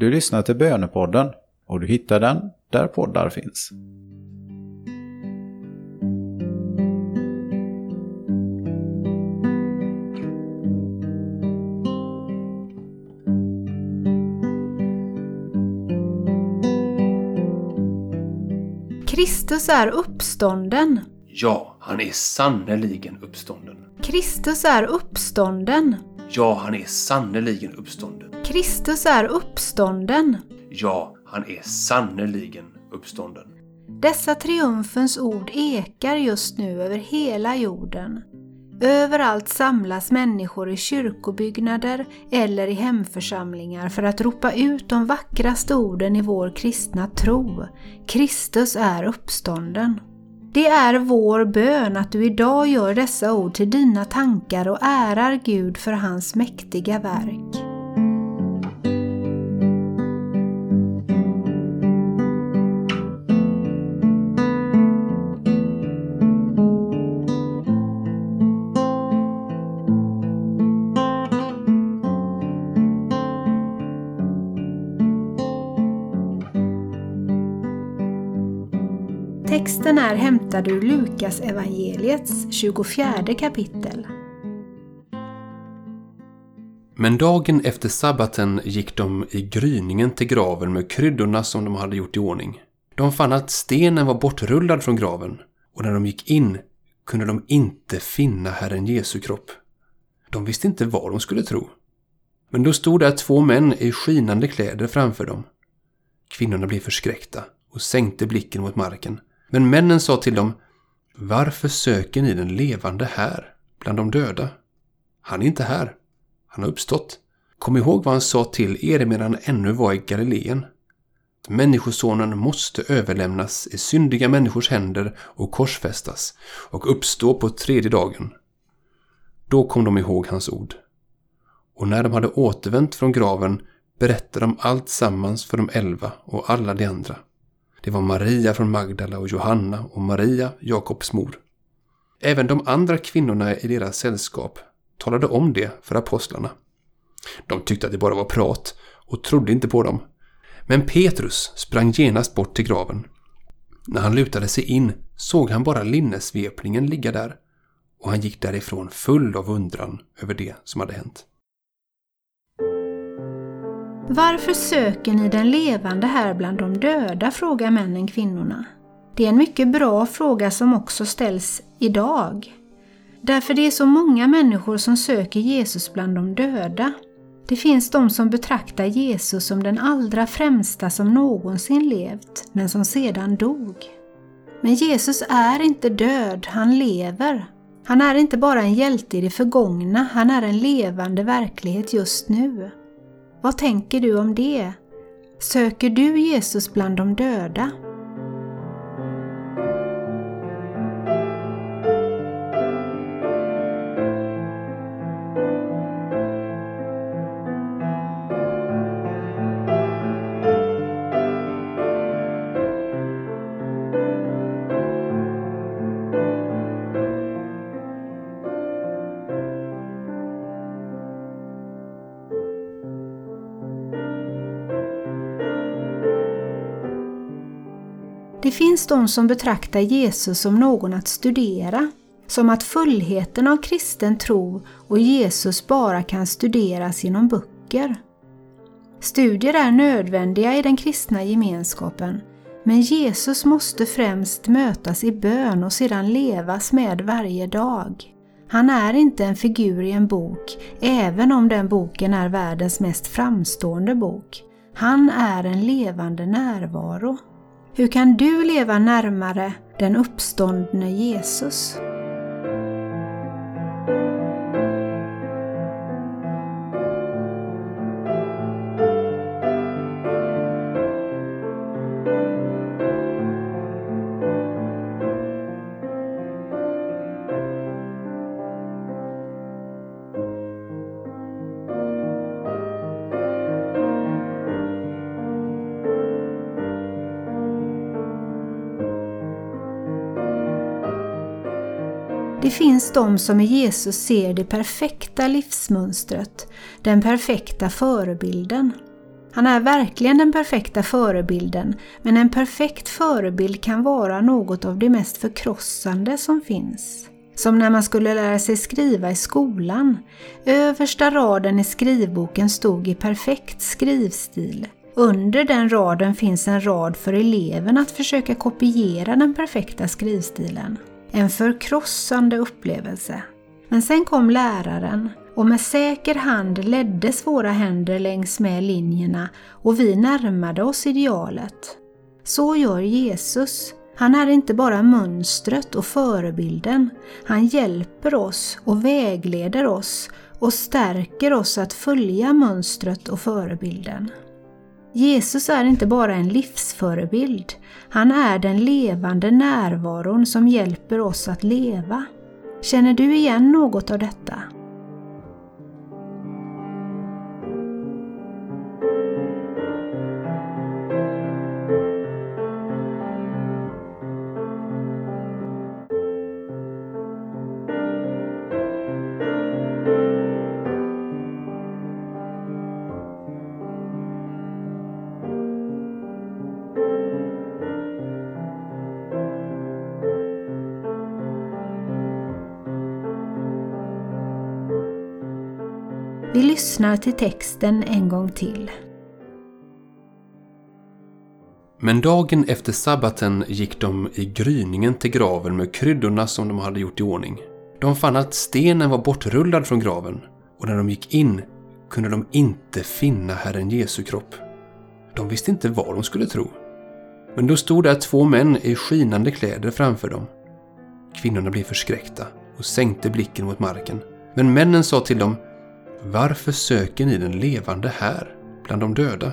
Du lyssnar till Bönepodden och du hittar den där poddar finns. Kristus är uppstånden. Ja, han är sannerligen uppstånden. Kristus är uppstånden. Ja, han är sannerligen uppstånden. Kristus är uppstånden. Ja, han är sannerligen uppstånden. Dessa triumfens ord ekar just nu över hela jorden. Överallt samlas människor i kyrkobyggnader eller i hemförsamlingar för att ropa ut de vackraste orden i vår kristna tro. Kristus är uppstånden. Det är vår bön att du idag gör dessa ord till dina tankar och ärar Gud för hans mäktiga verk. Texten är hämtad ur Lukas evangeliets 24 kapitel. Men dagen efter sabbaten gick de i gryningen till graven med kryddorna som de hade gjort i ordning. De fann att stenen var bortrullad från graven och när de gick in kunde de inte finna Herren Jesu kropp. De visste inte vad de skulle tro. Men då stod där två män i skinande kläder framför dem. Kvinnorna blev förskräckta och sänkte blicken mot marken. Men männen sa till dem, Varför söker ni den levande här, bland de döda? Han är inte här. Han har uppstått. Kom ihåg vad han sa till er medan han ännu var i Galileen. Människosonen måste överlämnas i syndiga människors händer och korsfästas och uppstå på tredje dagen. Då kom de ihåg hans ord. Och när de hade återvänt från graven berättade de allt sammans för de elva och alla de andra. Det var Maria från Magdala och Johanna och Maria, Jakobs mor. Även de andra kvinnorna i deras sällskap talade om det för apostlarna. De tyckte att det bara var prat och trodde inte på dem. Men Petrus sprang genast bort till graven. När han lutade sig in såg han bara linnesvepningen ligga där och han gick därifrån full av undran över det som hade hänt. Varför söker ni den levande här bland de döda? frågar männen kvinnorna. Det är en mycket bra fråga som också ställs idag. Därför det är så många människor som söker Jesus bland de döda. Det finns de som betraktar Jesus som den allra främsta som någonsin levt, men som sedan dog. Men Jesus är inte död, han lever. Han är inte bara en hjälte i det förgångna, han är en levande verklighet just nu. Vad tänker du om det? Söker du Jesus bland de döda? Det finns de som betraktar Jesus som någon att studera, som att fullheten av kristen tro och Jesus bara kan studeras genom böcker. Studier är nödvändiga i den kristna gemenskapen, men Jesus måste främst mötas i bön och sedan levas med varje dag. Han är inte en figur i en bok, även om den boken är världens mest framstående bok. Han är en levande närvaro. Hur kan du leva närmare den uppståndne Jesus? Det finns de som i Jesus ser det perfekta livsmönstret, den perfekta förebilden. Han är verkligen den perfekta förebilden, men en perfekt förebild kan vara något av det mest förkrossande som finns. Som när man skulle lära sig skriva i skolan. Översta raden i skrivboken stod i perfekt skrivstil. Under den raden finns en rad för eleven att försöka kopiera den perfekta skrivstilen. En förkrossande upplevelse. Men sen kom läraren och med säker hand leddes våra händer längs med linjerna och vi närmade oss idealet. Så gör Jesus. Han är inte bara mönstret och förebilden. Han hjälper oss och vägleder oss och stärker oss att följa mönstret och förebilden. Jesus är inte bara en livsförebild. Han är den levande närvaron som hjälper oss att leva. Känner du igen något av detta? Vi lyssnar till texten en gång till. Men dagen efter sabbaten gick de i gryningen till graven med kryddorna som de hade gjort i ordning. De fann att stenen var bortrullad från graven och när de gick in kunde de inte finna Herren Jesu kropp. De visste inte vad de skulle tro. Men då stod där två män i skinande kläder framför dem. Kvinnorna blev förskräckta och sänkte blicken mot marken. Men männen sa till dem varför söker ni den levande här, bland de döda?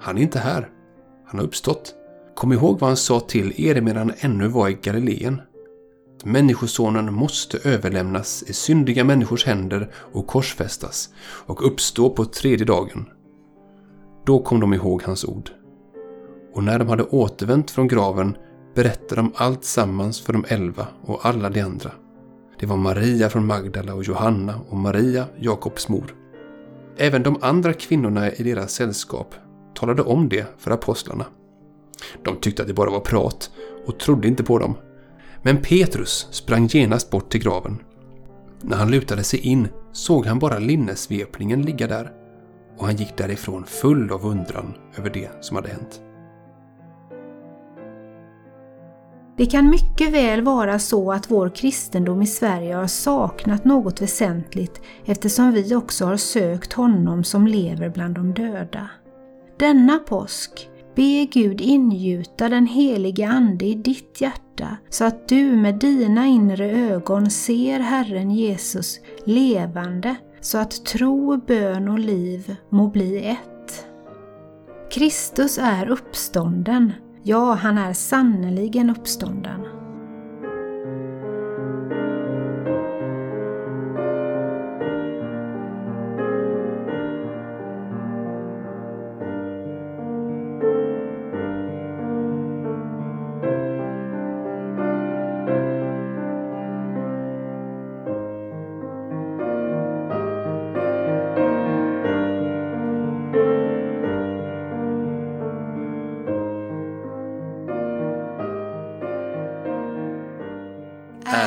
Han är inte här. Han har uppstått. Kom ihåg vad han sa till er medan han ännu var i Galileen. Människosonen måste överlämnas i syndiga människors händer och korsfästas och uppstå på tredje dagen. Då kom de ihåg hans ord. Och när de hade återvänt från graven berättade de allt sammans för de elva och alla de andra. Det var Maria från Magdala och Johanna och Maria, Jakobs mor. Även de andra kvinnorna i deras sällskap talade om det för apostlarna. De tyckte att det bara var prat och trodde inte på dem. Men Petrus sprang genast bort till graven. När han lutade sig in såg han bara linnesvepningen ligga där och han gick därifrån full av undran över det som hade hänt. Det kan mycket väl vara så att vår kristendom i Sverige har saknat något väsentligt eftersom vi också har sökt honom som lever bland de döda. Denna påsk, be Gud ingjuta den helige Ande i ditt hjärta så att du med dina inre ögon ser Herren Jesus levande så att tro, bön och liv må bli ett. Kristus är uppstånden Ja, han är sannerligen uppstånden.